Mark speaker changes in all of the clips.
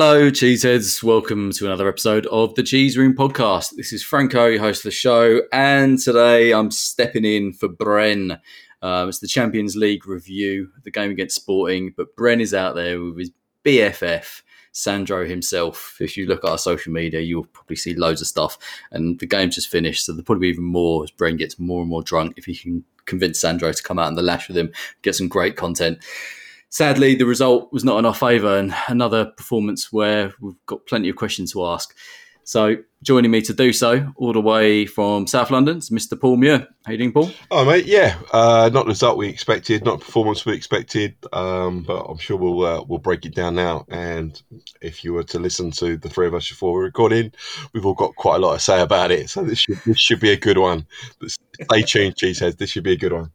Speaker 1: Hello, Cheeseheads. Welcome to another episode of the Cheese Room podcast. This is Franco, your host of the show, and today I'm stepping in for Bren. Um, it's the Champions League review, the game against Sporting, but Bren is out there with his BFF, Sandro himself. If you look at our social media, you'll probably see loads of stuff, and the game just finished, so there'll probably be even more as Bren gets more and more drunk if he can convince Sandro to come out in the lash with him, get some great content sadly, the result was not in our favour, and another performance where we've got plenty of questions to ask. So, joining me to do so, all the way from South London, is Mr. Paul Muir. How you doing, Paul?
Speaker 2: Oh, mate, yeah, uh, not the result we expected, not performance we expected, um, but I'm sure we'll uh, we'll break it down now. And if you were to listen to the three of us before we're recording, we've all got quite a lot to say about it. So this should this should be a good one. But stay tuned, cheeseheads. This should be a good one.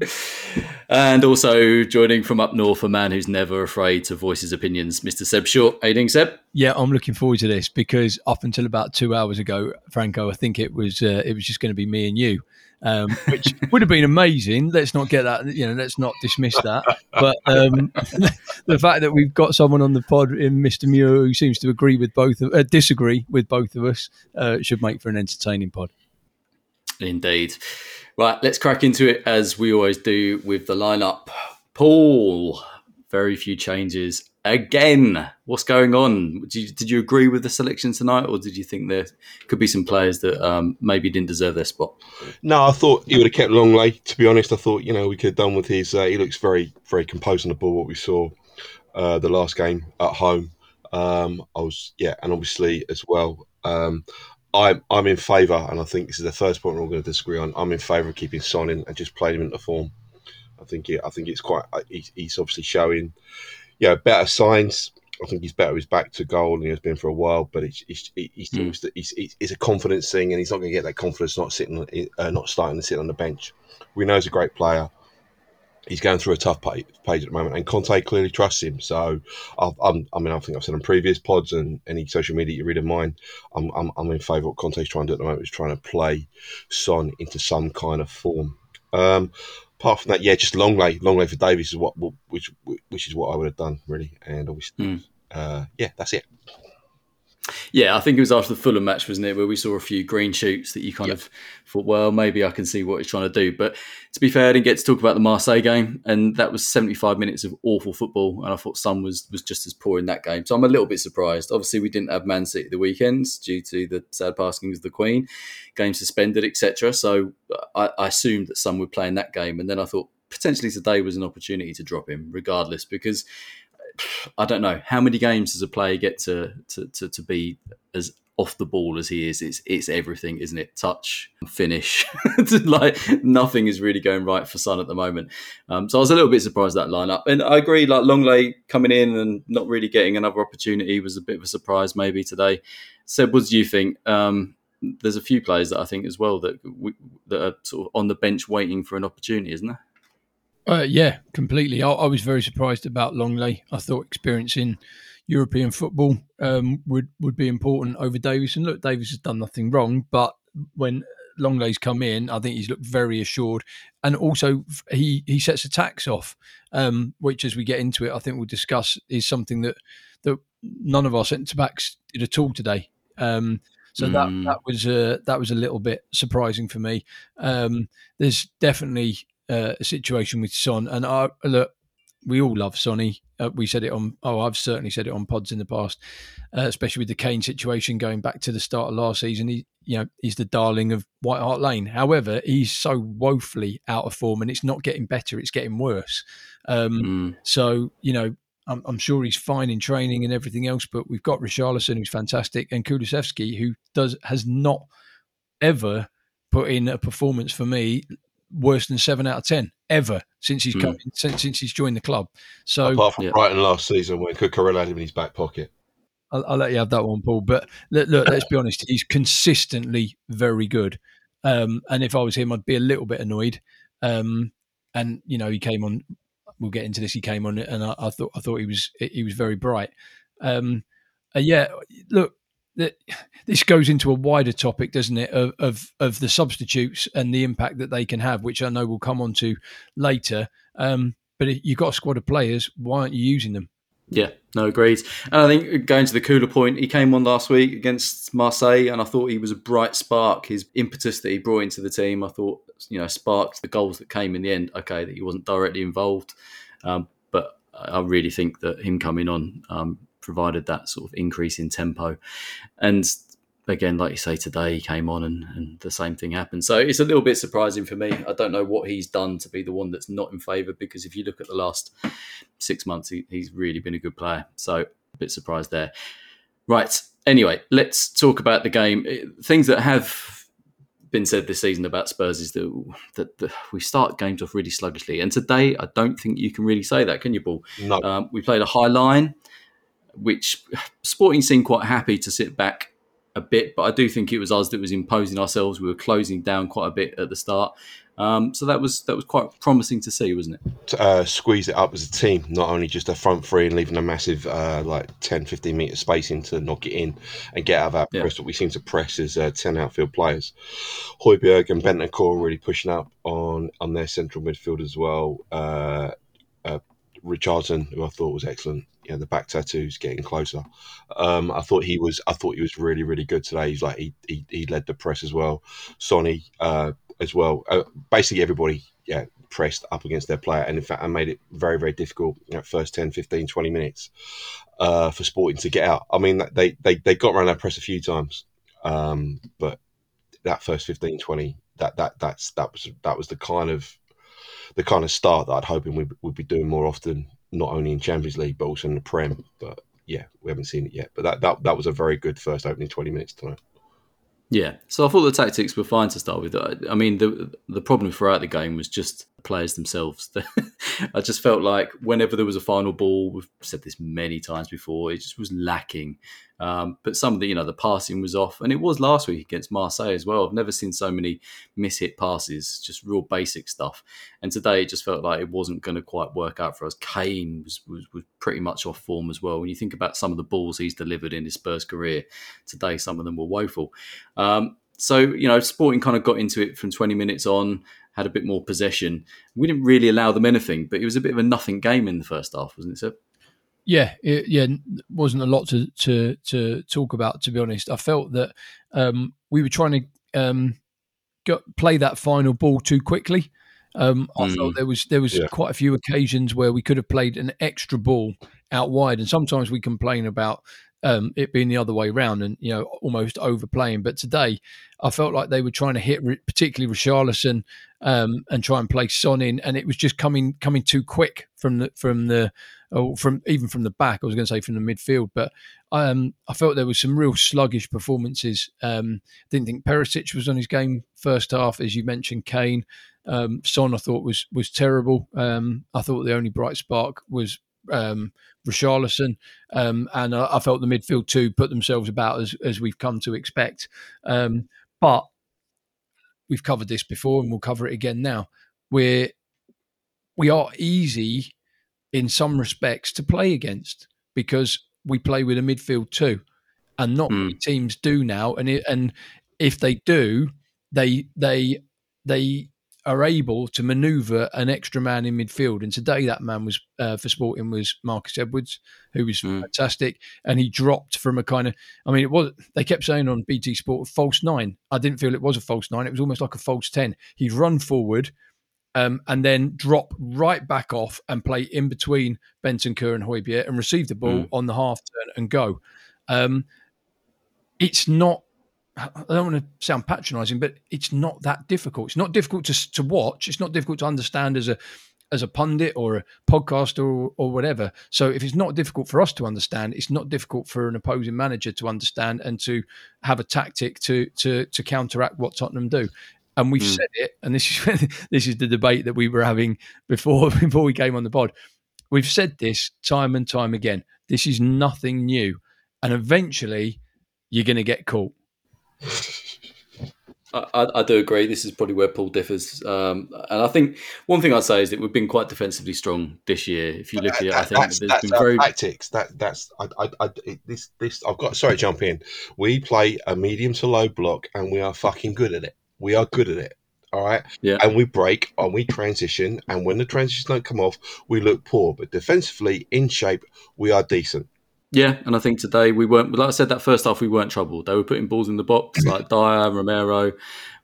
Speaker 1: and also joining from up north, a man who's never afraid to voice his opinions, Mr. Seb Short. How you doing, Seb?
Speaker 3: Yeah, I'm looking forward to this because up until about two hours ago, Franco, I think it was uh, it was just going to be me and you. Um, which would have been amazing. Let's not get that, you know, let's not dismiss that. But um, the fact that we've got someone on the pod in Mr. Muir who seems to agree with both, of, uh, disagree with both of us, uh, should make for an entertaining pod.
Speaker 1: Indeed. Right, let's crack into it as we always do with the lineup. Paul, very few changes again. What's going on? Did you, did you agree with the selection tonight, or did you think there could be some players that um, maybe didn't deserve their spot?
Speaker 2: No, I thought he would have kept Lenglet. To be honest, I thought you know we could have done with his. Uh, he looks very very composed on the ball. What we saw uh, the last game at home. Um, I was yeah, and obviously as well. Um, I'm I'm in favour, and I think this is the first point we're all going to disagree on. I'm in favour of keeping Son in and just playing him into form. I think it, I think it's quite. Uh, he's, he's obviously showing, yeah, better signs. I think he's better. He's back to goal, and he has been for a while. But it's it's he's, mm. he's, it's a confidence thing, and he's not going to get that confidence not sitting, uh, not starting to sit on the bench. We know he's a great player he's going through a tough page, at the moment, and Conte clearly trusts him. So, i mean, I think I've said on previous pods and any social media you read of mine, I'm, I'm, I'm in favour of what Conte's trying to do at the moment, is trying to play Son into some kind of form. Um, apart from that, yeah, just Lenglet, long lay for Davies is what, which, which is what I would have done really, and obviously, mm. uh, yeah, that's it.
Speaker 1: Yeah, I think it was after the Fulham match, wasn't it, where we saw a few green shoots that you kind yep. of thought, well, maybe I can see what he's trying to do. But to be fair, I didn't get to talk about the Marseille game, and that was 75 minutes of awful football, and I thought Son was was just as poor in that game. So I'm a little bit surprised. Obviously, we didn't have Man City the weekends due to the sad passing of the Queen, game suspended, etc. So I, I assumed that Son would play in that game, and then I thought potentially today was an opportunity to drop him, regardless, because I don't know how many games does a player get to to to, to be as off the ball as he is. It's it's everything, isn't it? Touch, finish, like nothing is really going right for Son at the moment. Um, so I was a little bit surprised that lineup, and I agree. Like Lenglet coming in and not really getting another opportunity was a bit of a surprise maybe today. Seb, what do you think? Um, there's a few players that I think as well that we, that are sort of on the bench waiting for an opportunity, isn't there?
Speaker 3: Uh, yeah, completely. I, I, was very surprised about Lenglet. I thought experiencing European football um, would would be important over Davies. And look, Davies has done nothing wrong, but when Lenglet's come in, I think he's looked very assured, and also he he sets attacks off, um, which as we get into it, I think we'll discuss is something that that none of our centre backs did at all today. Um, so
Speaker 1: Mm.
Speaker 3: that that was a that was a little bit surprising for me. Um, there's definitely uh, a situation with Son, and I look, we all love Sonny. Uh, we said it on. Oh, I've certainly said it on pods in the past, uh, especially with the Kane situation going back to the start of last season. He, you know, he's the darling of White Hart Lane. However, he's so woefully out of form, and it's not getting better; it's getting worse. Um,
Speaker 1: Mm.
Speaker 3: so you know, I'm, I'm sure he's fine in training and everything else, but we've got Richarlison who's fantastic, and Kulusevski who does has not ever put in a performance for me worse than seven out of ten ever since he's
Speaker 1: Mm.
Speaker 3: come since, since he's joined the club. So
Speaker 2: Apart from
Speaker 1: Yeah.
Speaker 2: Brighton last season when Cucurella had him in his back pocket.
Speaker 3: I'll, I'll let you have that one, Paul. But look, look let's be honest, he's consistently very good. Um, and if I was him, I'd be a little bit annoyed. Um, and you know, he came on. We'll get into this. He came on, and I, I thought I thought he was he was very bright. Um, uh, yeah, look, th- this goes into a wider topic, doesn't it? Of, of of the substitutes and the impact that they can have, which I know we'll come on to later. Um, but you've got a squad of players. Why aren't you using them?
Speaker 1: Yeah, no, agreed. And I think going to the Kulu point, he came on last week against Marseille, and I thought he was a bright spark. His impetus that he brought into the team, I thought, you know, sparked the goals that came in the end. Okay, that he wasn't directly involved, um, but I really think that him coming on um, provided that sort of increase in tempo. And again, like you say, today he came on and, and the same thing happened. So it's a little bit surprising for me. I don't know what he's done to be the one that's not in favour because if you look at the last six months, he, he's really been a good player. So a bit surprised there. Right. Anyway, let's talk about the game. Eh, Things that have been said this season about Spurs is that, that, that we start games off really sluggishly. And today, I don't think you can really say that, can you, Paul?
Speaker 2: No.
Speaker 1: Um, we played a high line, which Sporting seemed quite happy to sit back a bit, but I do think it was us that was imposing ourselves. We were closing down quite a bit at the start, um, so that was that was quite promising to see, wasn't it?
Speaker 2: to, uh, squeeze it up as a team, not only just a front three and leaving a massive uh, like 10, 15 metre spacing to knock it in and get out of our
Speaker 1: Yeah.
Speaker 2: press. What we seem to press is uh, 10 outfield players. Højbjerg and Bentancur really pushing up on, on their central midfield as well. Uh, uh, Richarlison, who I thought was excellent. Yeah, the back tattoos getting closer. Um, I thought he was. I thought he was really, really good today. He's like he he, he led the press as well. Sonny uh, as well. Uh, basically, everybody yeah pressed up against their player, and in fact, I made it very, very difficult. Know, first 10, 15, 20 minutes uh, for Sporting to get out. I mean, they they they got around our press a few times, um, but that first 15, 20, that that that's that was that was the kind of the kind of start that I'd hoping we would be doing more often, not only in Champions League but also in the Prem. But yeah, we haven't seen it yet. But that that, that was a very good first opening twenty minutes tonight.
Speaker 1: Yeah, so I thought the tactics were fine to start with. I mean, the the problem throughout the game was just players themselves. I just felt like whenever there was a final ball, we've said this many times before, it just was lacking. Um, but some of the, you know, the passing was off, and it was last week against Marseille as well. I've never seen so many mishit passes, just real basic stuff. And today it just felt like it wasn't going to quite work out for us. Kane was, was was pretty much off form as well. When you think about some of the balls he's delivered in his Spurs career, today some of them were woeful. Um, so you know, Sporting kind of got into it from 20 minutes on, had a bit more possession. We didn't really allow them anything, but it was a bit of a nothing game in the first half, wasn't it? Seb?
Speaker 3: Yeah, it, yeah, wasn't a lot to, to to talk about. To be honest, I felt that um, we were trying to um, go, play that final ball too quickly. Um, I
Speaker 1: Mm.
Speaker 3: felt there was there was
Speaker 2: Yeah.
Speaker 3: quite a few occasions where we could have played an extra ball out wide, and sometimes we complain about um, it being the other way round and you know almost overplaying. But today, I felt like they were trying to hit particularly Richarlison um, and try and play Son in, and it was just coming coming too quick from the from the or from even from the back. I was going to say from the midfield, but um, I felt there was some real sluggish performances. Um, didn't think Perisic was on his game first half, as you mentioned. Kane, um, Son, I thought was was terrible. Um, I thought the only bright spark was um, Richarlison, um, and I, I felt the midfield too put themselves about as as we've come to expect. Um, but we've covered this before, and we'll cover it again now. We're we are easy in some respects to play against because we play with a midfield too, and not many teams do now. And it, and if they do, they they they are able to manoeuvre an extra man in midfield. And today, that man was uh, for Sporting was Marcus Edwards, who was
Speaker 1: Mm.
Speaker 3: fantastic, and he dropped from a kind of. I mean, it was. They kept saying on BT Sport false nine. I didn't feel it was a false nine. It was almost like a false ten. He'd run forward. Um, and then drop right back off and play in between Bentancur and Højbjerg and receive the ball
Speaker 1: Mm.
Speaker 3: on the half turn and go. Um, it's not I don't want to sound patronising, but it's not that difficult. It's not difficult to to watch. It's not difficult to understand as a as a pundit or a podcaster or, or whatever. So if it's not difficult for us to understand, it's not difficult for an opposing manager to understand and to have a tactic to to to counteract what Tottenham do. And we've
Speaker 1: Mm.
Speaker 3: said it, and this is this is the debate that we were having before before we came on the pod. We've said this time and time again. This is nothing new, and eventually you're going to get caught.
Speaker 1: I, I, do agree. This is probably where Paul differs, um, and I think one thing I'd say is that we've been quite defensively strong this year. If you look at it, I think
Speaker 2: that's,
Speaker 1: there's
Speaker 2: that's
Speaker 1: been very
Speaker 2: tactics. That that's I, I, I, this this I've got. Sorry, jump in. We play a medium to low block, and we are fucking good at it. We are good at it. All right,
Speaker 1: yeah.
Speaker 2: and we break and we transition, and when the transitions don't come off, we look poor. But defensively, in shape, we are decent.
Speaker 1: Yeah, and I think today we weren't. Like I said, that first half we weren't troubled. They were putting balls in the box, mm-hmm. like Dier, Romero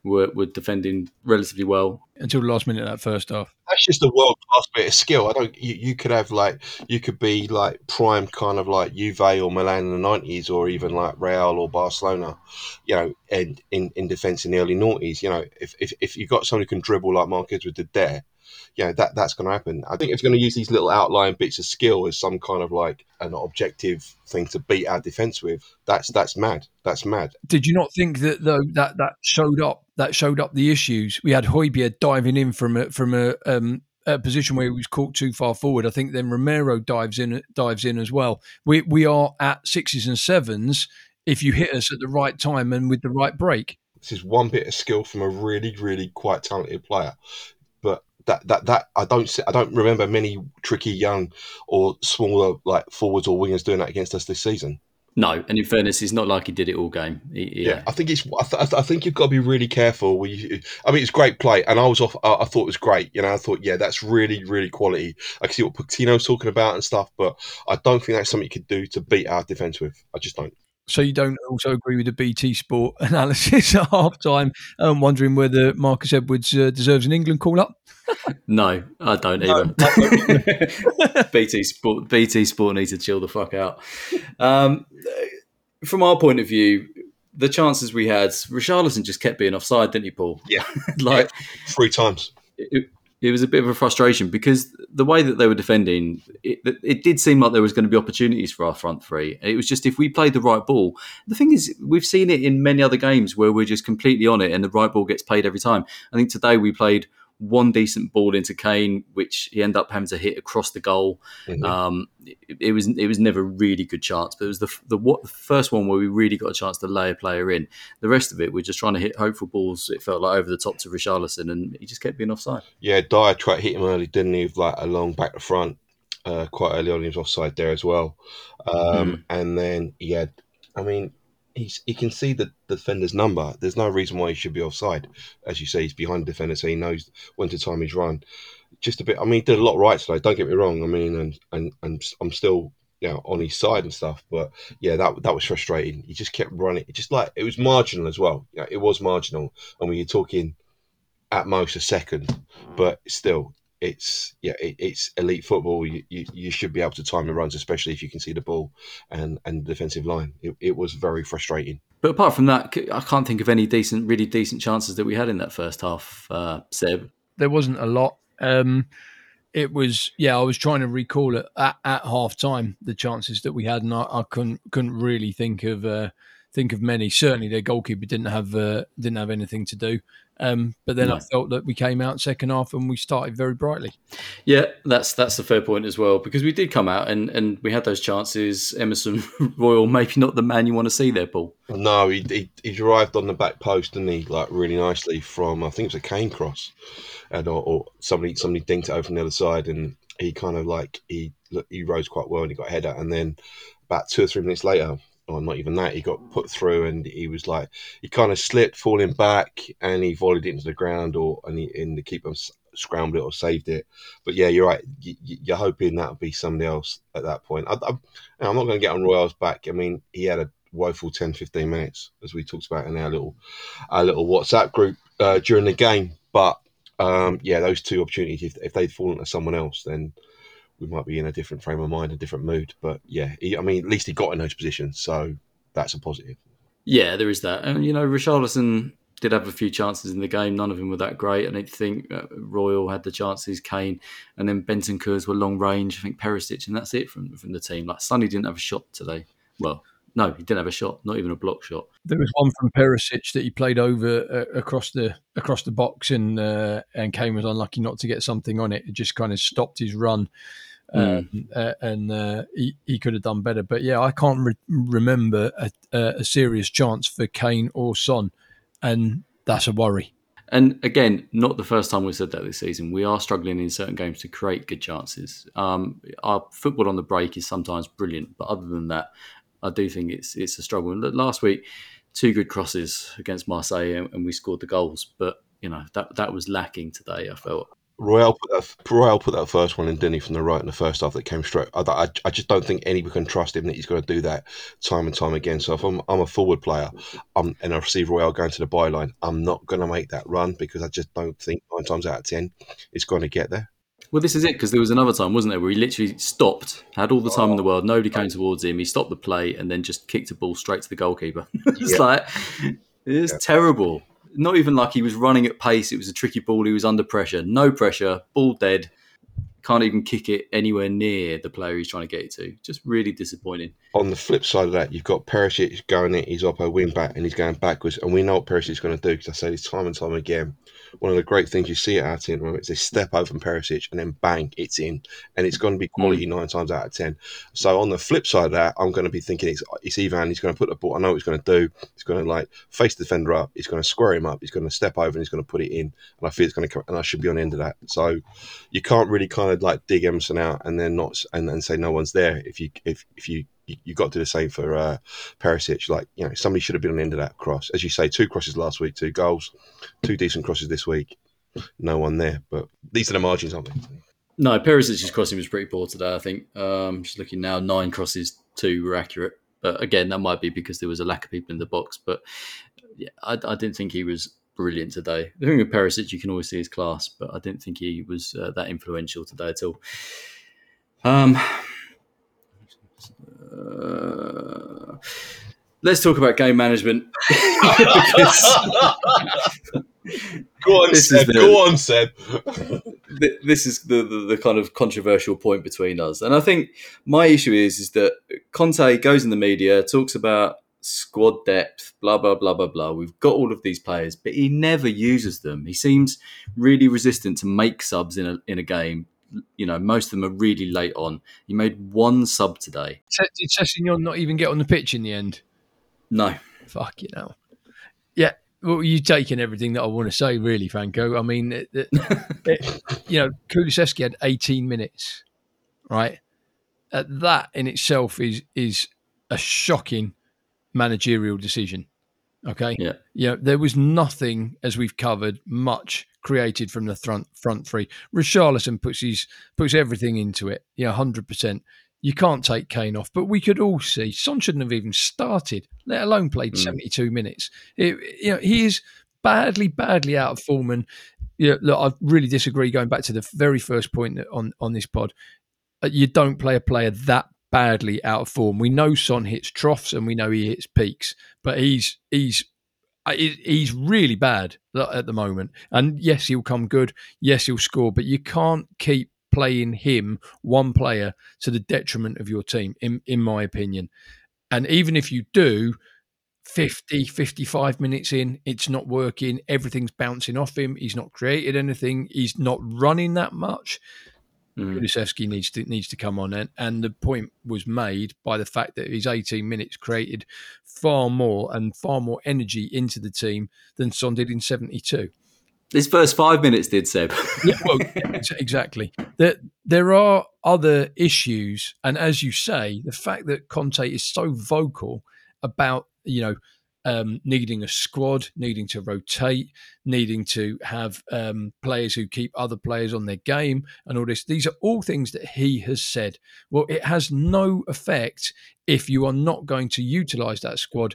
Speaker 1: were, were defending relatively well.
Speaker 3: until the last minute of that first half.
Speaker 2: That's just a world class bit of skill. I don't. You, you could have like you could be like prime kind of like Juve or Milan in the nineties, or even like Real or Barcelona. You know, and in in defence in the early noughties. You know, if if if you got someone who can dribble like Mark with the there, you know that that's going to happen. I think it's going to use these little outlying bits of skill as some kind of like an objective thing to beat our defence with. That's that's mad. That's mad.
Speaker 3: Did you not think that though that that showed up that showed up the issues? We had Højbjerg diving in from a from a, um, a position where he was caught too far forward. I think then Romero dives in dives in as well. We we are at sixes and sevens if you hit us at the right time and with the right break.
Speaker 2: This is one bit of skill from a really, really quite talented player. That that that I don't see, I don't remember many tricky young or smaller like forwards or wingers doing that against us this season.
Speaker 1: No, and in fairness, it's not like he did it all game. He-
Speaker 2: Yeah, I think it's. I, th- I think you've got to be really careful. You, I mean, it's great play, and I was off. I, I thought it was great. You know, I thought, yeah, that's really, really quality. I can see what Pochettino's talking about and stuff, but I don't think that's something you could do to beat our defense with. I just don't.
Speaker 3: So you don't also agree with the BT Sport analysis at half time, um, wondering whether Marcus Edwards uh, deserves an England call up?
Speaker 1: No, I don't either. BT Sport, BT Sport needs to chill the fuck out. Um, from our point of view, the chances we had, Richarlison just kept being offside, didn't he, Paul?
Speaker 2: Yeah,
Speaker 1: like
Speaker 2: three times.
Speaker 1: It, it was a bit of a frustration because the way that they were defending, it, it did seem like there was going to be opportunities for our front three. It was just if we played the right ball. The thing is, we've seen it in many other games where we're just completely on it and the right ball gets played every time. I think today we played one decent ball into Kane, which he ended up having to hit across the goal.
Speaker 2: Mhm.
Speaker 1: Um, it, it was it was never a really good chance, but it was the the, what, the first one where we really got a chance to lay a player in. The rest of it, we're just trying to hit hopeful balls. It felt like over the top to Richarlison, and he just kept being offside.
Speaker 2: Yeah, Dier tried to hit him early, didn't he? With like a long back to front, uh, quite early on. He was offside there as well. Um, And then he had, I mean, he's he can see the defender's number. There's no reason why he should be offside. As you say, he's behind the defender, so he knows when to time his run. Just a bit. I mean, he did a lot right today. Don't get me wrong. I mean, and and, and I'm still. You know, on his side and stuff, but yeah, that that was frustrating. He just kept running. It just like it was marginal as well. It was marginal, and when you're talking at most a second, but still, it's yeah, it, it's elite football. You, you you should be able to time the runs, especially if you can see the ball and and the defensive line. It, it was very frustrating.
Speaker 1: But apart from that, I can't think of any decent, really decent chances that we had in that first half. Uh, Seb,
Speaker 3: there wasn't a lot. Um, it was yeah. I was trying to recall it at, at half time the chances that we had, and I, I couldn't couldn't really think of uh, think of many. Certainly, their goalkeeper didn't have uh, didn't have anything to do. Um, but then I felt that we came out second half and we started very brightly.
Speaker 1: yeah, that's that's a fair point as well because we did come out and, and we had those chances. Emerson Royal, maybe not the man you want to see there, Paul.
Speaker 2: No, he, he he arrived on the back post, didn't he? Like really nicely from I think it was a Kane cross, and or, or somebody somebody dinked it over from the other side, and he kind of like he he rose quite well and he got a header, and then about two or three minutes later, or not even that, he got put through and he was like, he kind of slipped, falling back, and he volleyed it into the ground, or and, he, and the keeper scrambled it or saved it. But yeah, you're right. You, you're hoping that'll be somebody else at that point. I, I'm not going to get on Royal's back. I mean, he had a woeful 10, 15 minutes, as we talked about in our little our little WhatsApp group uh, during the game. But um, yeah, those two opportunities, if, if they'd fallen to someone else, then we might be in a different frame of mind, a different mood. But yeah, he, I mean, at least he got in those positions, so that's a positive.
Speaker 1: Yeah, there is that. And, you know, Richarlison did have a few chances in the game. None of them were that great. I don't think uh, Royal had the chances, Kane, and then Bentancur's were long range. I think Perisic, and that's it from, from the team. Like, Sonny didn't have a shot today. Well, no, he didn't have a shot, not even a block shot.
Speaker 3: There was one from Perisic that he played over uh, across the across the box, and uh, and Kane was unlucky not to get something on it. It just kind of stopped his run, um, uh, and uh, he he could have done better. But yeah, I can't re- remember a, a serious chance for Kane or Son, and that's a worry.
Speaker 1: And again, not the first time we've said that this season. We are struggling in certain games to create good chances. Um, our football on the break is sometimes brilliant, but other than that, I do think it's it's a struggle. And last week, two good crosses against Marseille, and, and we scored the goals. But you know that that was lacking today. I felt.
Speaker 2: Royal put that Royal put that first one in, didn't from the right in the first half that came straight. I, I, I just don't think anybody can trust him that he's going to do that time and time again. So if I'm, I'm a forward player um, and I see Royal going to the byline, I'm not going to make that run because I just don't think nine times out of ten it's going to get there.
Speaker 1: Well, this is it because there was another time, wasn't there, where he literally stopped, had all the time in the world, nobody came towards him, he stopped the play, and then just kicked a ball straight to the goalkeeper. it's
Speaker 2: Yeah.
Speaker 1: like it's
Speaker 2: Yeah.
Speaker 1: terrible. Not even like he was running at pace. It was a tricky ball. He was under pressure. No pressure. Ball dead. Can't even kick it anywhere near the player he's trying to get it to. Just really disappointing.
Speaker 2: On the flip side of that, you've got Perisic going in, he's up a wing back and he's going backwards. And we know what Perisic is going to do because I say this time and time again. One of the great things you see at our team moment is they step over from Perisic and then bang, it's in. And it's going to be hmm. quality nine times out of ten. So on the flip side of that, I'm going to be thinking it's, it's Ivan, he's going to put the ball, I know what he's going to do. He's going to like face the defender up, he's going to square him up, he's going to step over and he's going to put it in. And I feel it's going to come, and I should be on the end of that. So you can't really kind of like dig Emerson out and then not and, and say no one's there if you if if you you, got to do the same for uh, Perisic. Like you know, somebody should have been on the end of that cross. As you say, two crosses last week, two goals, two decent crosses this week. No one there, but these are the margins, aren't they?
Speaker 1: No, Perisic's crossing was pretty poor today. I think. Um, just looking now, nine crosses, two were accurate. But again, that might be because there was a lack of people in the box. But yeah, I, I didn't think he was brilliant today. The thing with Perisic, you can always see his class, but I didn't think he was uh, that influential today at all. Um, uh, let's talk about game management.
Speaker 2: Go on,
Speaker 1: This is
Speaker 2: Seb.
Speaker 1: the-
Speaker 2: Go on, Seb.
Speaker 1: th- this is the, the, the kind of controversial point between us. And I think my issue is is that Conte goes in the media, talks about squad depth, blah blah blah blah blah. We've got all of these players, but he never uses them. He seems really resistant to make subs in a in a game. You know, most of them are really late on. He made one sub today.
Speaker 3: Did Sessegnon not even get on the pitch in the end?
Speaker 1: No,
Speaker 3: Fuck you know. Yeah. Well, you've taken everything that I want to say, really, Franco. I mean, it, it, it- you know, Kulusevski had 18 minutes, right? Uh, that in itself is is a shocking managerial decision. Okay.
Speaker 1: Yeah.
Speaker 3: Yeah. There was nothing, as we've covered, much created from the front front three. Richarlison puts his puts everything into it. Yeah, hundred percent. You can't take Kane off, but we could all see Son shouldn't have even started, let alone played
Speaker 1: Mm.
Speaker 3: 72 minutes. It, you know, he is badly, badly out of form. And you know, look, I really disagree. Going back to the very first point on on this pod, uh, you don't play a player that badly out of form. We know Son hits troughs and we know he hits peaks, but he's he's he- he's really bad at the moment. And yes, he'll come good. Yes, he'll score, but you can't keep playing him one player to the detriment of your team in in my opinion. And even if you do 50 55 minutes in it's not working everything's bouncing off him he's not created anything he's not running that much
Speaker 1: Mm.
Speaker 3: Kulusevski needs to needs to come on and, and the point was made by the fact that his 18 minutes created far more and far more energy into the team than Son did in 72
Speaker 1: his first five minutes did Seb.
Speaker 3: yeah, well, exactly. There, there are other issues, and as you say, the fact that Conte is so vocal about you know um, needing a squad, needing to rotate, needing to have um, players who keep other players on their game, and all this. These are all things that he has said. Well, it has no effect if you are not going to utilise that squad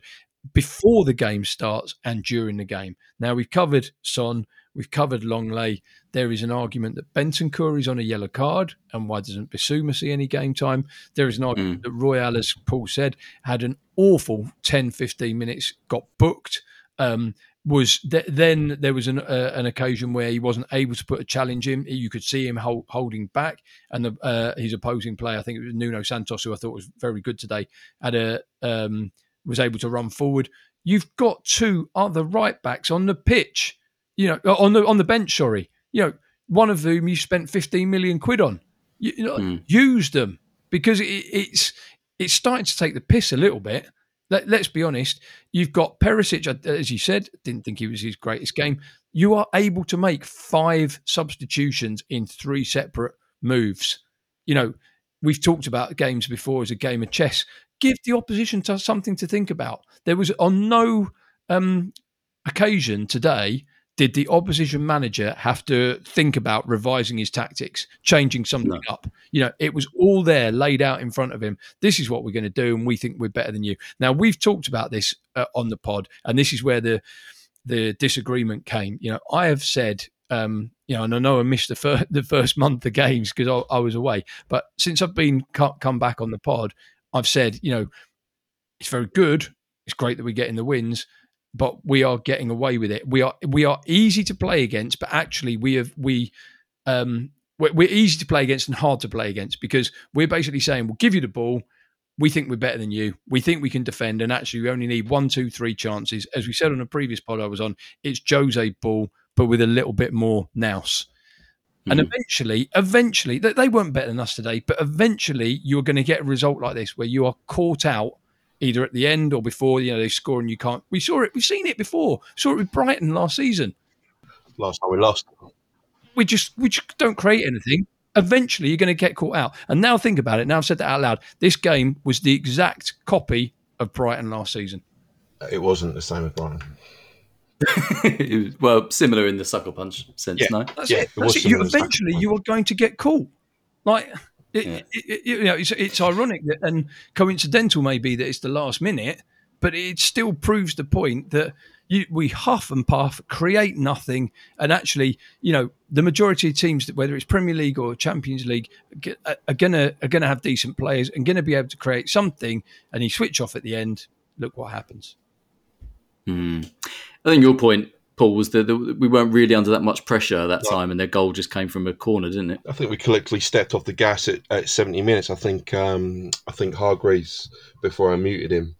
Speaker 3: before the game starts and during the game. Now we've covered Son, we've covered Lenglet. There is an argument that Bentancur is on a yellow card, and why doesn't Bissouma see any game time? There is an argument
Speaker 1: Mm.
Speaker 3: that Royal, as Paul said, had an awful 10, 15 minutes, got booked. Um, was th- then there was an uh, an occasion where he wasn't able to put a challenge in. You could see him hold, holding back, and the, uh, his opposing player, I think it was Nuno Santos, who I thought was very good today, had a um, was able to run forward. You've got two other right backs on the pitch, you know, on the on the bench. Sorry, you know, one of whom you spent fifteen million quid on. You, you know, use them because it, it's it's starting to take the piss a little bit. Let, let's be honest. You've got Perisic, uh, as you said, didn't think he was his greatest game. You are able to make five substitutions in three separate moves. You know, we've talked about games before as a game of chess. Give the opposition to something to think about. There was on no um, occasion today did the opposition manager have to think about revising his tactics, changing something up. You know, it was all there laid out in front of him. This is what we're going to do, and we think we're better than you. Now we've talked about this uh, on the pod, and this is where the the disagreement came. You know, I have said, um, you know, and I know I missed the first the first month of games because I, I was away, but since I've been co- come back on the pod, I've said, you know, it's very good. It's great that we're getting the wins, but we are getting away with it. We are we are easy to play against, but actually we have we um we're, we're easy to play against and hard to play against because we're basically saying we'll give you the ball. We think we're better than you. We think we can defend, and actually we only need one, two, three chances. As we said on a previous pod I was on, it's Jose ball, but with a little bit more nous. And eventually, eventually, they, they weren't better than us today, but eventually you're going to get a result like this where you are caught out either at the end or before, you know, they score and you can't. We saw it, we've seen it before. saw it with Brighton last season.
Speaker 2: Last time we lost.
Speaker 3: We just, we just don't create anything. Eventually you're going to get caught out. And now think about it. Now I've said that out loud. This game was the exact copy of Brighton last season.
Speaker 2: It wasn't the same as Brighton.
Speaker 1: It was- well, similar in the sucker punch sense,
Speaker 2: Yeah.
Speaker 1: no?
Speaker 3: That's
Speaker 2: Yeah,
Speaker 3: it.
Speaker 2: it
Speaker 3: That's
Speaker 2: was
Speaker 3: it. You, eventually, you are going to get caught. Like, it, it, it- you know, it's, it's ironic that, and coincidental maybe that it's the last minute, but it still proves the point that you, we huff and puff, create nothing, and actually, you know, the majority of teams, that whether it's Premier League or Champions League, are gonna are gonna have decent players and gonna be able to create something. And you switch off at the end. Look what happens.
Speaker 1: Hmm. I think your point, Paul, was that the, we weren't really under that much pressure at that
Speaker 2: No.
Speaker 1: time, and their goal just came from a corner, didn't it?
Speaker 2: I think we collectively stepped off the gas at, at 70 minutes. I think um, I think Hargreaves, before I muted him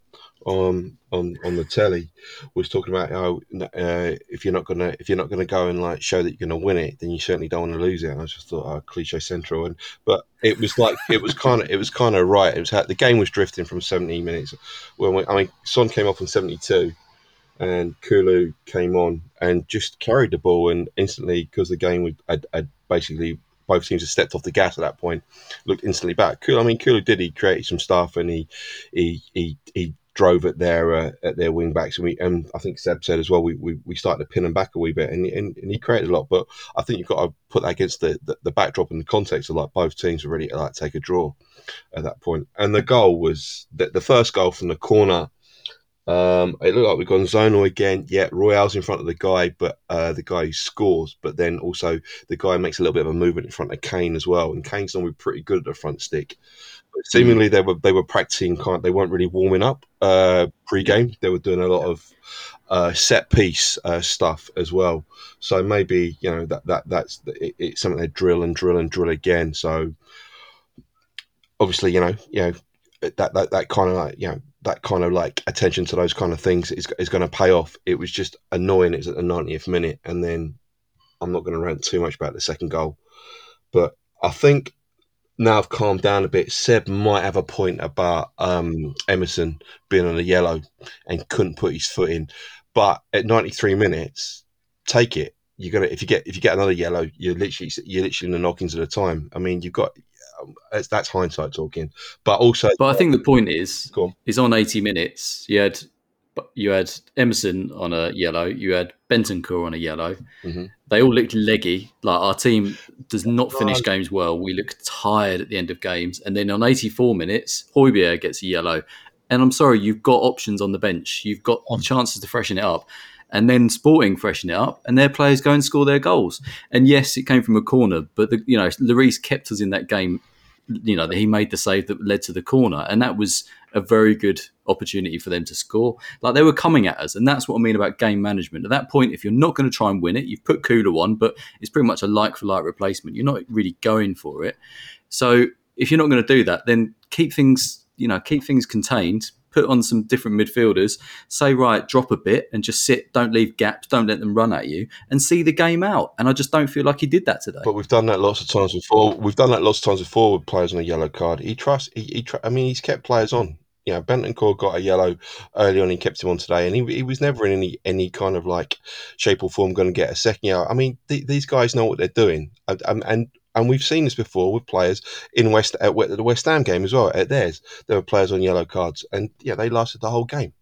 Speaker 2: on on on the telly, was talking about how uh, if you're not gonna if you're not gonna go and like show that you're gonna win it, then you certainly don't want to lose it. And I just thought, oh, cliche central. And but it was like it was kind of it was kind of right. It was how, the game was drifting from 70 minutes. When we, I mean, Son came off on 72 and Kulu came on and just carried the ball and instantly because the game would had, had basically both teams had stepped off the gas at that point looked instantly back. Kulu, I mean Kulu did he created some stuff and he he he, he drove at their uh, at their wing backs. And we and I think Seb said as well we, we, we started to pin them back a wee bit and, and, and he created a lot. But I think you've got to put that against the, the, the backdrop and the context of like both teams were ready to like take a draw at that point. And the goal was the, the first goal from the corner um, it looked like we've gone zonal again. Yeah, Royal's in front of the guy, but uh, the guy who scores, but then also the guy makes a little bit of a movement in front of Kane as well. And Kane's normally pretty good at the front stick. But seemingly they were they were practicing kind. They weren't really warming up uh, pre-game. They were doing a lot of uh, set piece uh, stuff as well. So maybe you know that that that's it, it's something they drill and drill and drill again. So obviously, you know, you know that that, that kind of like you know that kind of like attention to those kind of things is, is going to pay off. It was just annoying. It's at the 90th minute, and then I'm not going to rant too much about the second goal, but I think now I've calmed down a bit. Seb might have a point about um, Emerson being on a yellow and couldn't put his foot in, but at 93 minutes, take it. You're gonna if you get if you get another yellow, you're literally you're literally in the knockings of a time. I mean, you've got that's, that's hindsight talking. But also,
Speaker 1: But I think the point is,
Speaker 2: Go on.
Speaker 1: is on 80 minutes, you had you had Emerson on a yellow, you had Bentancur on a yellow.
Speaker 2: Mhm.
Speaker 1: They all looked leggy. Like our team does not finish
Speaker 2: Right.
Speaker 1: games well. We look tired at the end of games. And then on 84 minutes, Højbjerg gets a yellow. And I'm sorry, you've got options on the bench. You've got chances to freshen it up. And then Sporting freshen it up, and their players go and score their goals. And yes, it came from a corner, but the, you know, Lloris kept us in that game you know, he made the save that led to the corner, and that was a very good opportunity for them to score. Like they were coming at us, and that's what I mean about game management. At that point, if you're not going to try and win it, you've put Kulu on, but it's pretty much a like for like replacement. You're not really going for it. So if you're not going to do that, then keep things, you know, keep things contained. Put on some different midfielders. Say right, drop a bit and just sit. Don't leave gaps. Don't let them run at you, and see the game out. And I just don't feel like he did that today.
Speaker 2: But we've done that lots of times before. We've done that lots of times before with players on a yellow card. He trusts. He, he tr- I mean, he's kept players on. You know, Bentancur got a yellow early on. He kept him on today, and he, he was never in any any kind of like shape or form going to get a second yellow. I mean, th- these guys know what they're doing, and, and and we've seen this before with players in West at the West Ham game as well. At theirs, there were players on yellow cards, and yeah, they lasted the whole game.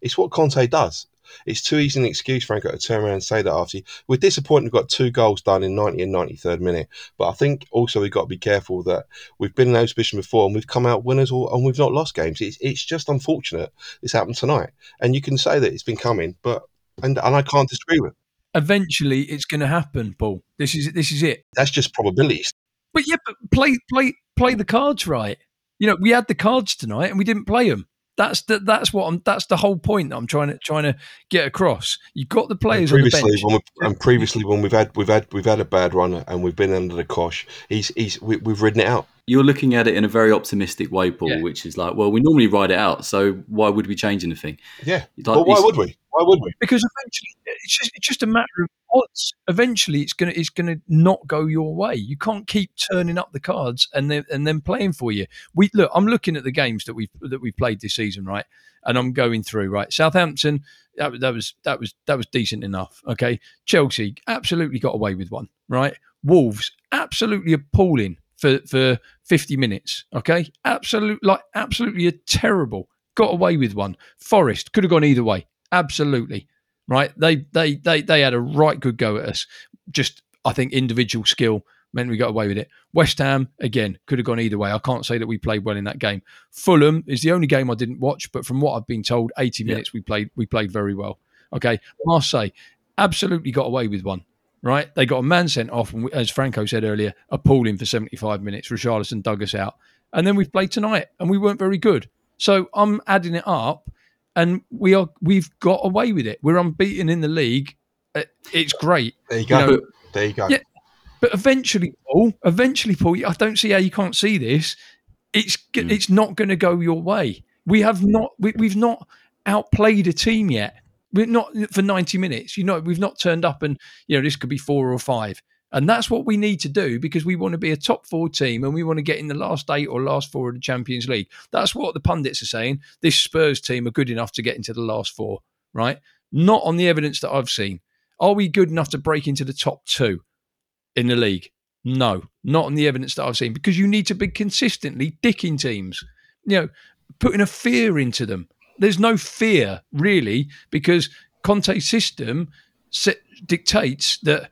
Speaker 2: It's what Conte does. It's too easy an excuse, Franco, to turn around and say that after you. We're disappointed we've got two goals done in 90 and 93rd minute. But I think also we've got to be careful that we've been in those positions before and we've come out winners or, and we've not lost games. It's, it's just unfortunate this happened tonight. And you can say that it's been coming, but and, and I can't disagree with it.
Speaker 3: Eventually, it's going to happen, Paul. This is this is it.
Speaker 2: That's just probabilities.
Speaker 3: But yeah, but play play play the cards right. You know, we had the cards tonight and we didn't play them. That's the that's what I'm. That's the whole point that I'm trying to trying to get across. You've got the
Speaker 2: And
Speaker 3: players on the
Speaker 2: previously,
Speaker 3: bench.
Speaker 2: when we, and previously when we've had we've had we've had a bad run and we've been under the cosh, he's he's we, we've ridden it out.
Speaker 1: You're looking at it in a very optimistic way, Paul,
Speaker 3: Yeah.
Speaker 1: which is like, well, we normally ride it out, so why would we change anything?
Speaker 2: Yeah,
Speaker 1: Like,
Speaker 2: but why would we? Why would we?
Speaker 3: because eventually it's just it's just a matter of odds. Eventually, it's gonna it's gonna not go your way. You can't keep turning up the cards and then and then playing for you. We look. I'm looking at the games that we've that we've played this season, right? And I'm going through right. Southampton, that, that was that was that was decent enough. Okay, Chelsea absolutely got away with one. Right, Wolves absolutely appalling for for 50 minutes. Okay, absolute like absolutely a terrible. Got away with one. Forest could have gone either way. Absolutely right? They they they they had a right good go at us. Just I think individual skill meant we got away with it. West Ham again could have gone either way. I can't say that we played well in that game. Fulham is the only game I didn't watch, but from what I've been told, eighty
Speaker 1: Yeah.
Speaker 3: minutes we played we played very well. Okay, Marseille absolutely got away with one. Right, they got a man sent off, and we, as Franco said earlier, appalling for seventy-five minutes. Richarlison dug us out, and then we've played tonight, and we weren't very good. So I'm adding it up, and we are we've got away with it. We're unbeaten in the league. Uh, It's great.
Speaker 2: There you go.
Speaker 3: You know,
Speaker 2: there you go.
Speaker 3: Yeah. But eventually, Paul, eventually, Paul, I don't see how you can't see this. It's
Speaker 1: Mm.
Speaker 3: it's not going to go your way. We have not we, we've not outplayed a team yet. We're not for ninety minutes. You know, we've not turned up, and you know this could be four or five. And that's what we need to do because we want to be a top four team and we want to get in the last eight or last four of the Champions League. That's what the pundits are saying. This Spurs team are good enough to get into the last four, right? Not on the evidence that I've seen. Are we good enough to break into the top two in the league? No, not on the evidence that I've seen because you need to be consistently dicking teams, you know, putting a fear into them. There's no fear really because Conte's system set, dictates that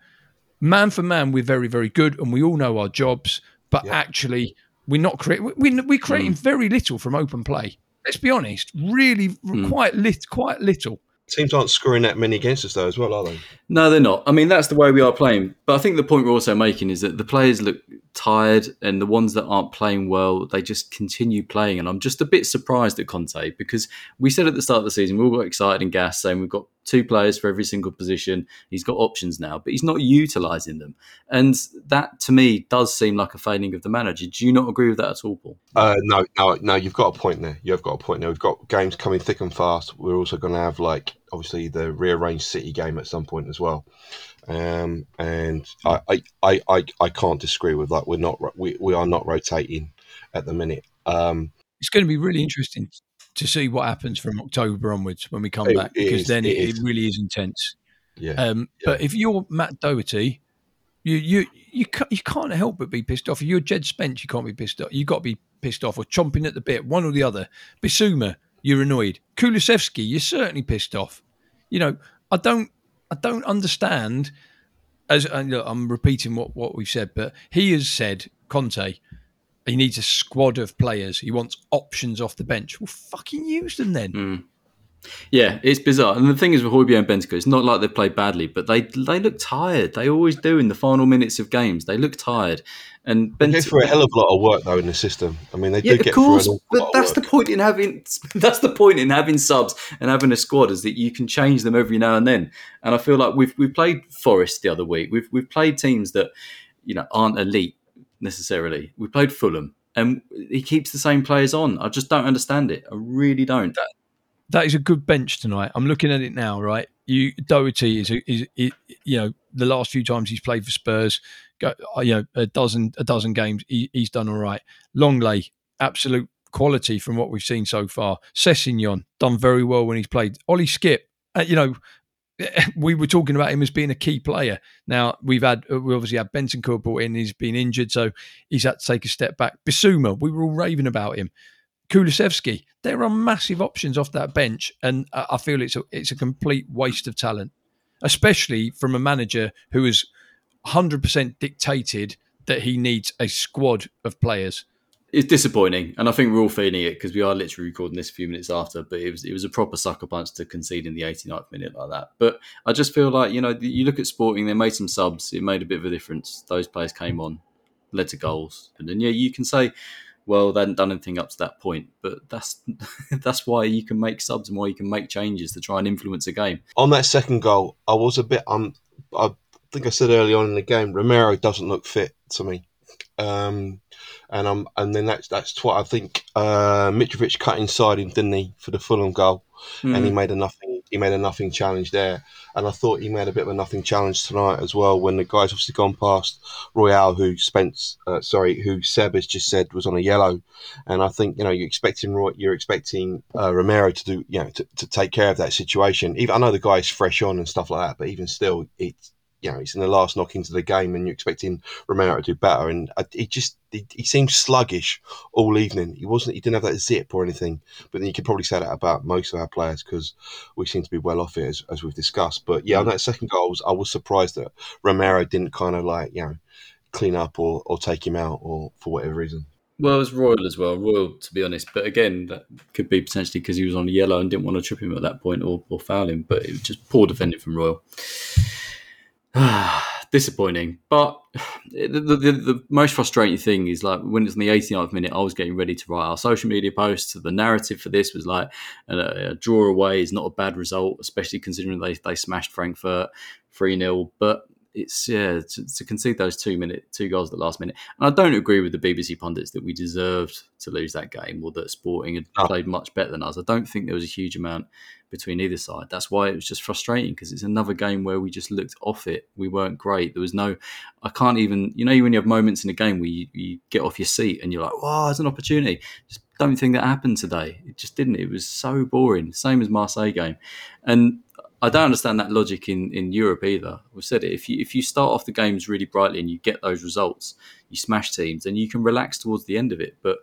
Speaker 3: man for man we're very very good and we all know our jobs, but
Speaker 2: Yeah.
Speaker 3: actually we're not creating we, we're creating mm. very little from open play. Let's be honest, really mm. quite lit quite little.
Speaker 2: Teams aren't scoring that many against us though, as well, are they?
Speaker 1: No, they're not. I mean, that's the way we are playing. But I think the point we're also making is that the players look tired, and the ones that aren't playing well, they just continue playing. And I'm just a bit surprised at Conte because we said at the start of the season we all got excited and gas, saying we've got two players for every single position. He's got options now, but he's not utilising them, and that to me does seem like a failing of the manager. Do you not agree with that at all, Paul?
Speaker 2: Uh, no, no, no. You've got a point there. You've got a point there. We've got games coming thick and fast. We're also going to have like obviously the rearranged City game at some point as well. Um, and I, I, I, I, can't disagree with that. We're not, we, we are not rotating at the minute. Um,
Speaker 3: It's going to be really interesting to see what happens from October onwards when we come
Speaker 2: It
Speaker 3: back because
Speaker 2: is,
Speaker 3: then
Speaker 2: it
Speaker 3: it, really is intense.
Speaker 2: yeah,
Speaker 3: Um, But if you're Matt Doherty, you you you can't, you can't help but be pissed off. If you're Jed Spence, you can't be pissed off. You got to be pissed off or chomping at the bit, one or the other. Bissouma, you're annoyed. Kulusevski, you're certainly pissed off. You know, I don't, I don't understand. As and look, I'm repeating what what we've said, but he has said Conte, he needs a squad of players. He wants options off the bench. Well, fucking use them then. Hmm.
Speaker 1: Yeah, it's bizarre. And the thing is with Højbjerg and Bentancur, it's not like they played badly, but they they look tired. They always do in the final minutes of games. They look tired. And
Speaker 2: They go
Speaker 1: Bentancur,
Speaker 2: through a hell of a lot of work though in the system. I mean, they
Speaker 1: yeah,
Speaker 2: do get
Speaker 1: course,
Speaker 2: through
Speaker 1: but
Speaker 2: lot of
Speaker 1: that's the point in having that's the point in having subs and having a squad is that you can change them every now and then. And I feel like we've we've played Forest the other week. We've we've played teams that you know aren't elite necessarily. We played Fulham, and he keeps the same players on. I just don't understand it. I really don't.
Speaker 3: that is a good bench tonight. I'm looking at it now, right? You Doherty is, is, is you know the last few times he's played for Spurs, go, uh, you know a dozen a dozen games he, he's done all right. Lenglet, absolute quality from what we've seen so far. Sessegnon done very well when he's played. Ollie Skipp, uh, you know. We were talking about him as being a key player. Now we've had uh, we obviously had Benson brought in. He's been injured, so he's had to take a step back. Bissouma, we were all raving about him. Kulusevski. There are massive options off that bench, and I I feel it's a, it's a complete waste of talent, especially from a manager who has 100% dictated that he needs a squad of players.
Speaker 1: it's disappointing, and I think we're all feeling it because we are literally recording this a few minutes after. But it was it was a proper sucker punch to concede in the 89th minute like that. But I just feel like you know you look at Sporting, they made some subs, it made a bit of a difference. Those players came on, led to goals, and then yeah, you can say. Well, they hadn't done anything up to that point, but that's that's why you can make subs and why you can make changes to try and influence a game.
Speaker 2: on that second goal, I was a bit. Um, I think I said early on in the game, Romero doesn't look fit to me. Um, and um, and then that's that's what I think. Uh, Mitrovic cut inside him, didn't he, for the Fulham goal? And he made a nothing. He made a nothing challenge there, and I thought he made a bit of a nothing challenge tonight as well. When the guy's obviously gone past Royal, who Spence, uh, sorry, who Seb has just said was on a yellow, and I think you know you're expecting Roy, you're expecting uh, Romero to do you know to, to take care of that situation. Even I know the guy's fresh on and stuff like that, but even still, it's you know it's in the last knock into the game, and you're expecting Romero to do better. And I, he just he, he seemed sluggish all evening. He wasn't. He didn't have that zip or anything. But then you could probably say that about most of our players because we seem to be well off it as, as we've discussed. But yeah, on mm. that second goal, I was, I was surprised that Romero didn't kind of like you know clean up or, or take him out or for whatever reason.
Speaker 1: Well, it was Royal as well. Royal, to be honest. But again, that could be potentially because he was on a yellow and didn't want to trip him at that point or, or foul him. But it was just poor defending from Royal. Disappointing. But the, the, the, most frustrating thing is like when it's in the 89th minute, I was getting ready to write our social media posts. The narrative for this was like a, a draw away is not a bad result, especially considering they, they smashed Frankfurt 3 0. But it's yeah to, to concede those two minute two goals at the last minute. And I don't agree with the BBC pundits that we deserved to lose that game or that Sporting had
Speaker 2: No.
Speaker 1: played much better than us. I don't think there was a huge amount between either side. That's why it was just frustrating because it's another game where we just looked off it. We weren't great. There was no. I can't even. You know when you have moments in a game where you, you get off your seat and you're like, "Wow, there's an opportunity." Just don't think that happened today. It just didn't. It was so boring. Same as Marseille game, and I don't understand that logic in, in Europe either. We've said it. If you if you start off the games really brightly and you get those results, you smash teams, then you can relax towards the end of it. But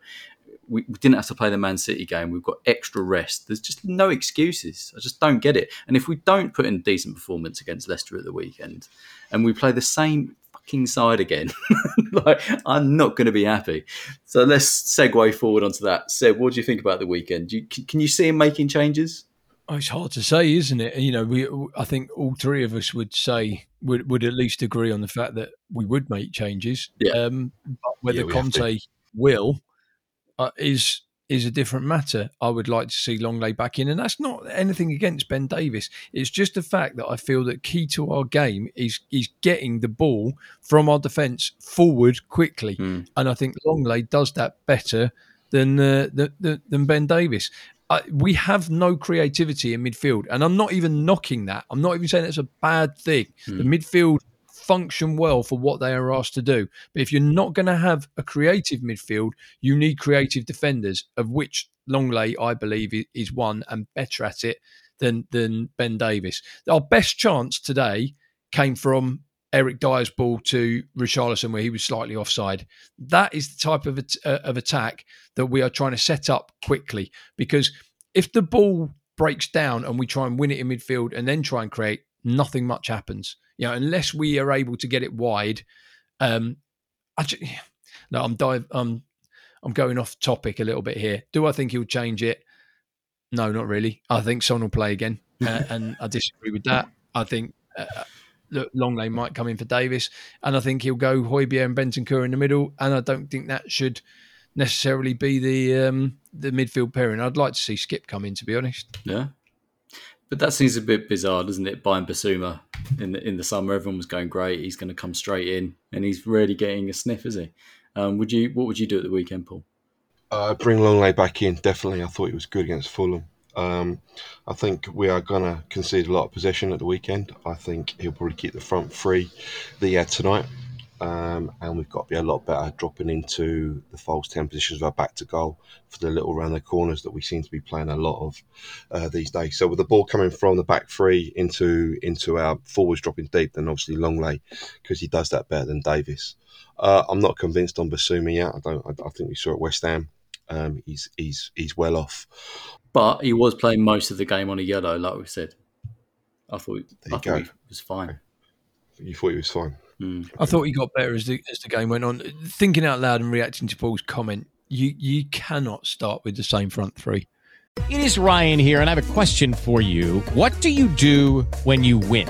Speaker 1: we, we didn't have to play the Man City game. We've got extra rest. There's just no excuses. I just don't get it. And if we don't put in a decent performance against Leicester at the weekend, and we play the same fucking side again, like I'm not going to be happy. So let's segue forward onto that. Seb, what do you think about the weekend? You, can you see him making changes?
Speaker 3: It's hard to say, isn't it? You know, we I think all three of us would say would would at least agree on the fact that we would make changes.
Speaker 1: Yeah.
Speaker 3: Um, but whether
Speaker 2: Yeah, we have to.
Speaker 3: Conte will uh, is is a different matter. I would like to see Lenglet back in, and that's not anything against Ben Davies. It's just the fact that I feel that key to our game is is getting the ball from our defence forward quickly,
Speaker 1: Mm.
Speaker 3: and I think Lenglet does that better than uh, the, the, than Ben Davies. I, we have no creativity in midfield, and I'm not even knocking that. I'm not even saying it's a bad thing. The hmm. midfield function well for what they are asked to do. But if you're not going to have a creative midfield, you need creative defenders, of which Lenglet, I believe, is one and better at it than than Ben Davies. Our best chance today came from Eric Dier's ball to Richarlison where he was slightly offside. That is the type of uh, of attack that we are trying to set up quickly because if the ball breaks down and we try and win it in midfield and then try and create, nothing much happens. You know, unless we are able to get it wide. Um, I just, no, I'm dive, I'm I'm going off topic a little bit here. Do I think he'll change it? No, not really. I think Son will play again, uh, and I disagree with that. I think uh, Lenglet might come in for Davies, and I think he'll go Højbjerg and Bentancur in the middle, and I don't think that should necessarily be the um, the midfield pairing. I'd like to see Skipp come in, to be honest.
Speaker 1: Yeah, but that seems a bit bizarre, doesn't it? Buying Bissouma in the in the summer, everyone was going great. He's going to come straight in, and he's really getting a sniff, is he? Um, would you? What would you do at the weekend, Paul?
Speaker 2: Uh, bring Lenglet back in. Definitely, I thought he was good against Fulham. Um, I think we are going to concede a lot of possession at the weekend. I think he'll probably keep the front free that he had tonight. Um, and we've got to be a lot better dropping into the false 10 positions of our back to goal for the little round the corners that we seem to be playing a lot of uh, these days. So with the ball coming from the back three into into our forwards dropping deep, then obviously Lenglet because he does that better than Davies. Uh, I'm not convinced on Bissouma yet. I don't. I, I think we saw at West Ham. Um, he's he's he's well off.
Speaker 1: But he was playing most of the game on a yellow, like we said. I thought, I thought he was fine.
Speaker 2: You thought he was fine.
Speaker 1: Mm.
Speaker 3: I thought he got better as the as the game went on. Thinking out loud and reacting to Paul's comment, you you cannot start with the same front three.
Speaker 4: It is Ryan here, and I have a question for you. What do you do when you win?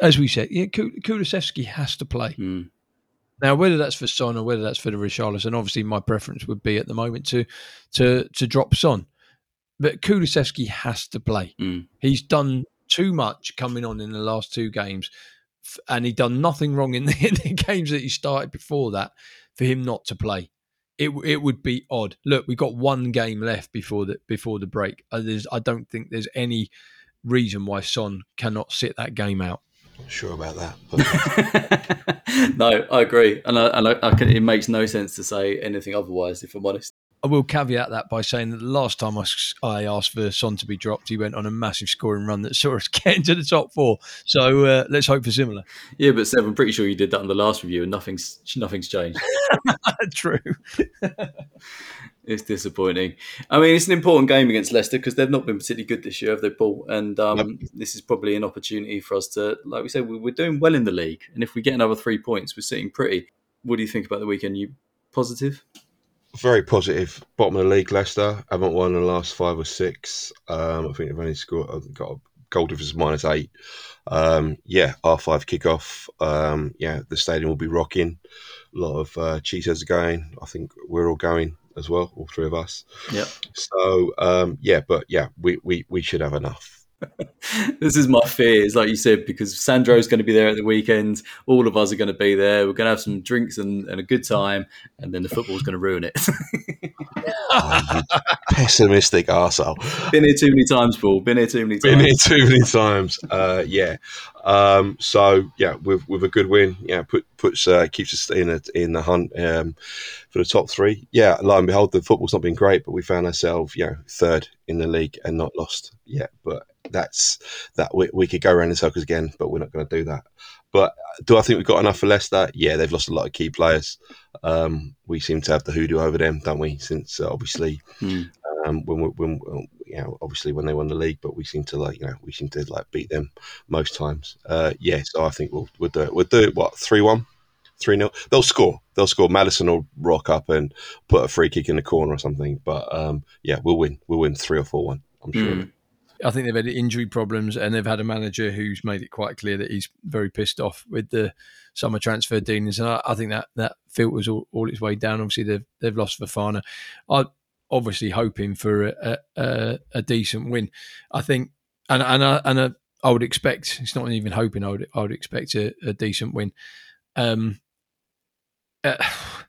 Speaker 3: As we said, yeah, has to play.
Speaker 1: Mm.
Speaker 3: Now, whether that's for Son or whether that's for the Richarlison, obviously my preference would be at the moment to to to drop Son. But Kulusevski has to play.
Speaker 1: Mm.
Speaker 3: He's done too much coming on in the last two games, and he done nothing wrong in the, in the games that he started before that for him not to play. It it would be odd. Look, we've got one game left before the before the break. Uh, there's, I don't think there's any reason why Son cannot sit that game out.
Speaker 2: Sure about that.
Speaker 1: no, I agree, and I, and I, I can, it makes no sense to say anything otherwise. If I'm honest.
Speaker 3: I will caveat that by saying that the last time I, I asked for Son to be dropped, he went on a massive scoring run that saw us get into the top four. So uh, let's hope for similar.
Speaker 1: Yeah, but Seb, I'm pretty sure you did that on the last review, and nothing's nothing's changed.
Speaker 3: True.
Speaker 1: it's disappointing. I mean, it's an important game against Leicester because they've not been particularly good this year, have they, Paul? And um, yep. this is probably an opportunity for us to, like we said, we're doing well in the league, and if we get another three points, we're sitting pretty. What do you think about the weekend? You positive?
Speaker 2: Very positive. Bottom of the league, Leicester haven't won in the last five or six. Um, I think they've only scored got a goal difference minus eight. Um, yeah, R five kickoff. Um, yeah, the stadium will be rocking. A lot of uh, cheeseheads are going. I think we're all going as well, all three of us.
Speaker 1: Yeah.
Speaker 2: So um, yeah, but yeah, we, we we should have enough.
Speaker 1: This is my fears, like you said, because Sandro's going to be there at the weekend. All of us are going to be there. We're going to have some drinks and, and a good time, and then the football's going to ruin it.
Speaker 2: oh, pessimistic arsehole.
Speaker 1: Been here too many times, Paul. Been here too many times.
Speaker 2: Been here too many times. Uh, yeah. Um, so yeah, with with a good win, yeah, put puts uh, keeps us in a, in the hunt um, for the top three. Yeah, lo and behold, the football's not been great, but we found ourselves, you know, third in the league and not lost yet. But that's that we, we could go around in circles again, but we're not going to do that. But do I think we've got enough for Leicester? Yeah, they've lost a lot of key players. Um, we seem to have the hoodoo over them, don't we? Since uh, obviously
Speaker 1: mm.
Speaker 2: um, when, we, when you know, obviously when they won the league, but we seem to like, you know, we seem to like beat them most times. Uh, yeah, so I think we'll we'll do it. We'll do it. What three one, three 0 They'll score. They'll score. Maddison will rock up and put a free kick in the corner or something. But um, yeah, we'll win. We'll win three or four one. I'm sure.
Speaker 3: Mm. I think they've had injury problems and they've had a manager who's made it quite clear that he's very pissed off with the summer transfer dealings. And I, I think that that filters all, all, its way down. Obviously, they've they've lost Fofana. I obviously hoping for a, a, a decent win. I think, and and I, and would expect it's not even hoping. I would I would expect a, a decent win. Um, uh,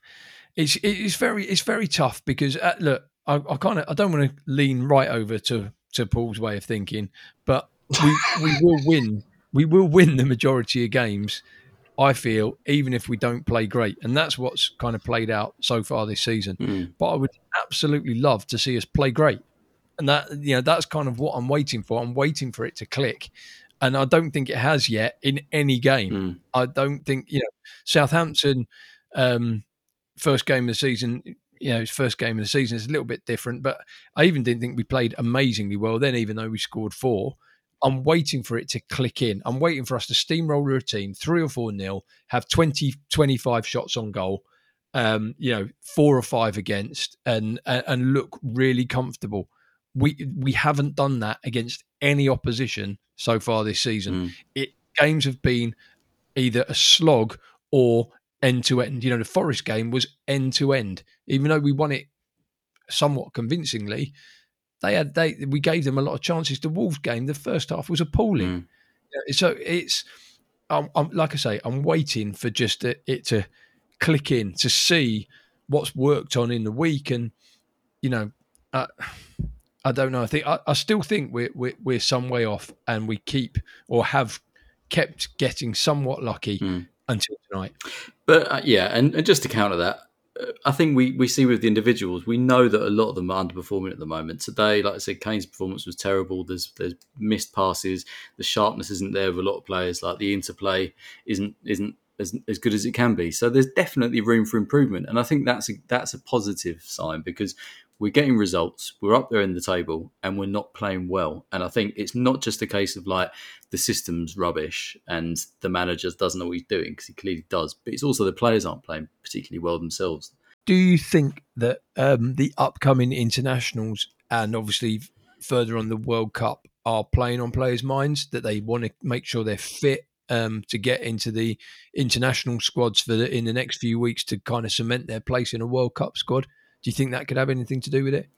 Speaker 3: it's it's very it's very tough because uh, look, I, I kind of I don't want to lean right over to to Paul's way of thinking, but we we will win. We will win the majority of games. I feel even if we don't play great, and that's what's kind of played out so far this season.
Speaker 1: Mm.
Speaker 3: But I would absolutely love to see us play great, and that you know that's kind of what I'm waiting for. I'm waiting for it to click, and I don't think it has yet in any game.
Speaker 1: Mm.
Speaker 3: I don't think you know Southampton um, first game of the season you know, his first game of the season is a little bit different. But I even didn't think we played amazingly well then, even though we scored four. I'm waiting for it to click in. I'm waiting for us to steamroller a team three or four nil, have 20, 25 shots on goal, um, you know, four or five against, and and look really comfortable. We we haven't done that against any opposition so far this season.
Speaker 1: Mm.
Speaker 3: It games have been either a slog or end to end. You know, the Forest game was end to end, even though we won it somewhat convincingly. They had they we gave them a lot of chances. The Wolves game, the first half was appalling.
Speaker 1: Mm.
Speaker 3: So it's I'm, I'm, like I say, I'm waiting for just it, it to click in to see what's worked on in the week, and you know, uh, I don't know. I think I, I still think we're, we're we're some way off, and we keep or have kept getting somewhat lucky
Speaker 1: Mm.
Speaker 3: Until tonight.
Speaker 1: But uh, yeah, and, and just to counter that, uh, I think we, we see with the individuals, we know that a lot of them are underperforming at the moment. Today, like I said, Kane's performance was terrible. There's there's missed passes. The sharpness isn't there with a lot of players. Like the interplay isn't isn't as, as good as it can be. So there's definitely room for improvement, and I think that's a, that's a positive sign because we're getting results. We're up there in the table, and we're not playing well. And I think it's not just a case of like the system's rubbish and the manager doesn't know what he's doing because he clearly does, but it's also the players aren't playing particularly well themselves.
Speaker 3: Do you think that um, the upcoming internationals and obviously further on the World Cup are playing on players' minds that they want to make sure they're fit um, to get into the international squads for the, in the next few weeks to kind of cement their place in a World Cup squad? Do you think that could have anything to do with it?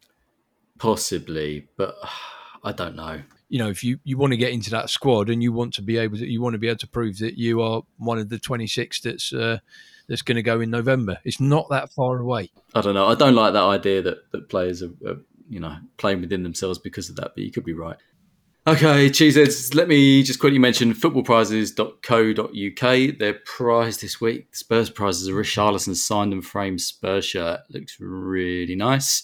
Speaker 1: Possibly, but I don't know.
Speaker 3: You know, if you, you want to get into that squad and you want to be able to, you want to be able to prove that you are one of the 26 that's uh, that's going to go in November. It's not that far away.
Speaker 1: I don't know. I don't like that idea that, that players are, are, you know, playing within themselves because of that, but you could be right. Okay, cheeseheads, let me just quickly mention footballprizes.co.uk. Their prize this week, Spurs prize, is a Richarlison signed and framed Spurs shirt. Looks really nice.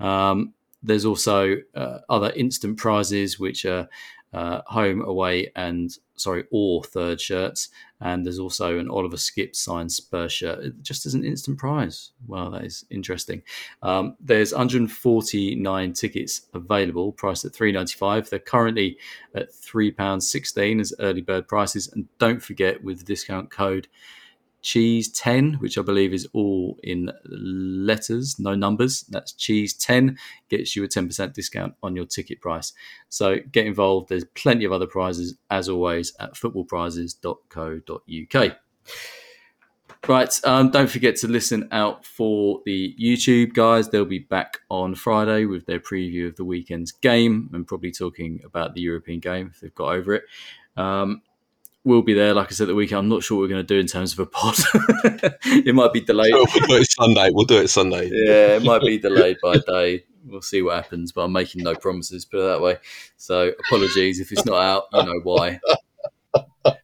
Speaker 1: Um, there's also uh, other instant prizes, which are uh, home, away, and sorry, or third shirts. And there's also an Oliver Skipp signed Spurs shirt, just as an instant prize. Wow, that is interesting. Um, there's 149 tickets available, priced at 3.95. They're currently at three pounds 16 as early bird prices. And don't forget, with the discount code cheese 10 which i believe is all in letters no numbers that's cheese 10 gets you a 10% discount on your ticket price so get involved there's plenty of other prizes as always at footballprizes.co.uk Right, um, don't forget to listen out for the YouTube guys. They'll be back on Friday with their preview of the weekend's game and probably talking about the European game if they've got over it. Um, we'll be there, like I said, the weekend. I'm not sure what we're going to do in terms of a pod. it might be delayed.
Speaker 2: Oh, we'll do it Sunday. We'll do it Sunday.
Speaker 1: Yeah, it might be delayed by a day. We'll see what happens, but I'm making no promises, put it that way. So apologies if it's not out. You know why.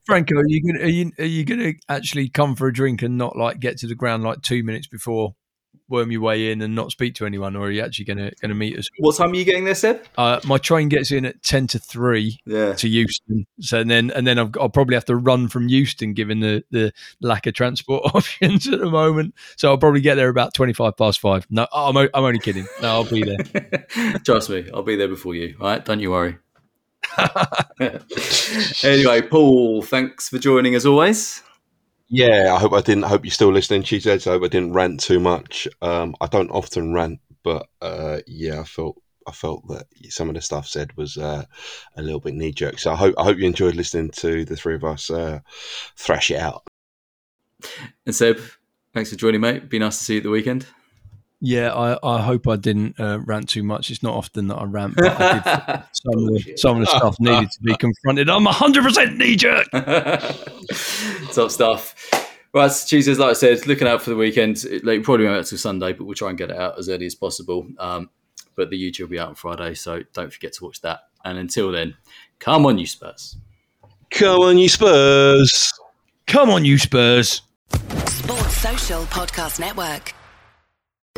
Speaker 3: Franco, are you gonna are you are you gonna actually come for a drink and not like get to the ground like two minutes before worm your way in and not speak to anyone, or are you actually going to going to meet us?
Speaker 1: What time are you getting there, Seb?
Speaker 3: Uh, my train gets in at ten to three
Speaker 1: Yeah.
Speaker 3: to Euston, so and then and then I've, I'll probably have to run from Euston given the the lack of transport options at the moment. So I'll probably get there about twenty five past five. No, I'm o- I'm only kidding. No, I'll be there.
Speaker 1: Trust me, I'll be there before you. All right, don't you worry. anyway, Paul, thanks for joining as always.
Speaker 2: Yeah, I hope I didn't. I hope you're still listening, Cheeseheads. I hope I didn't rant too much. Um, I don't often rant, but uh, yeah, I felt I felt that some of the stuff said was uh, a little bit knee jerk. So I hope I hope you enjoyed listening to the three of us uh, thrash it out.
Speaker 1: And Seb, thanks for joining, mate. Be nice to see you at the weekend.
Speaker 3: Yeah, I, I hope I didn't uh, rant too much. It's not often that I rant, but I did. some, of the, some of the stuff needed to be confronted. I'm 100% knee jerk.
Speaker 1: Top stuff. Right, cheeses. Like I said, looking out for the weekend. It, like, probably won't out till Sunday, but we'll try and get it out as early as possible. Um, but the YouTube will be out on Friday, so don't forget to watch that. And until then, come on, you Spurs.
Speaker 2: Come on, you Spurs.
Speaker 3: Come on, you Spurs.
Speaker 5: Sports Social Podcast Network.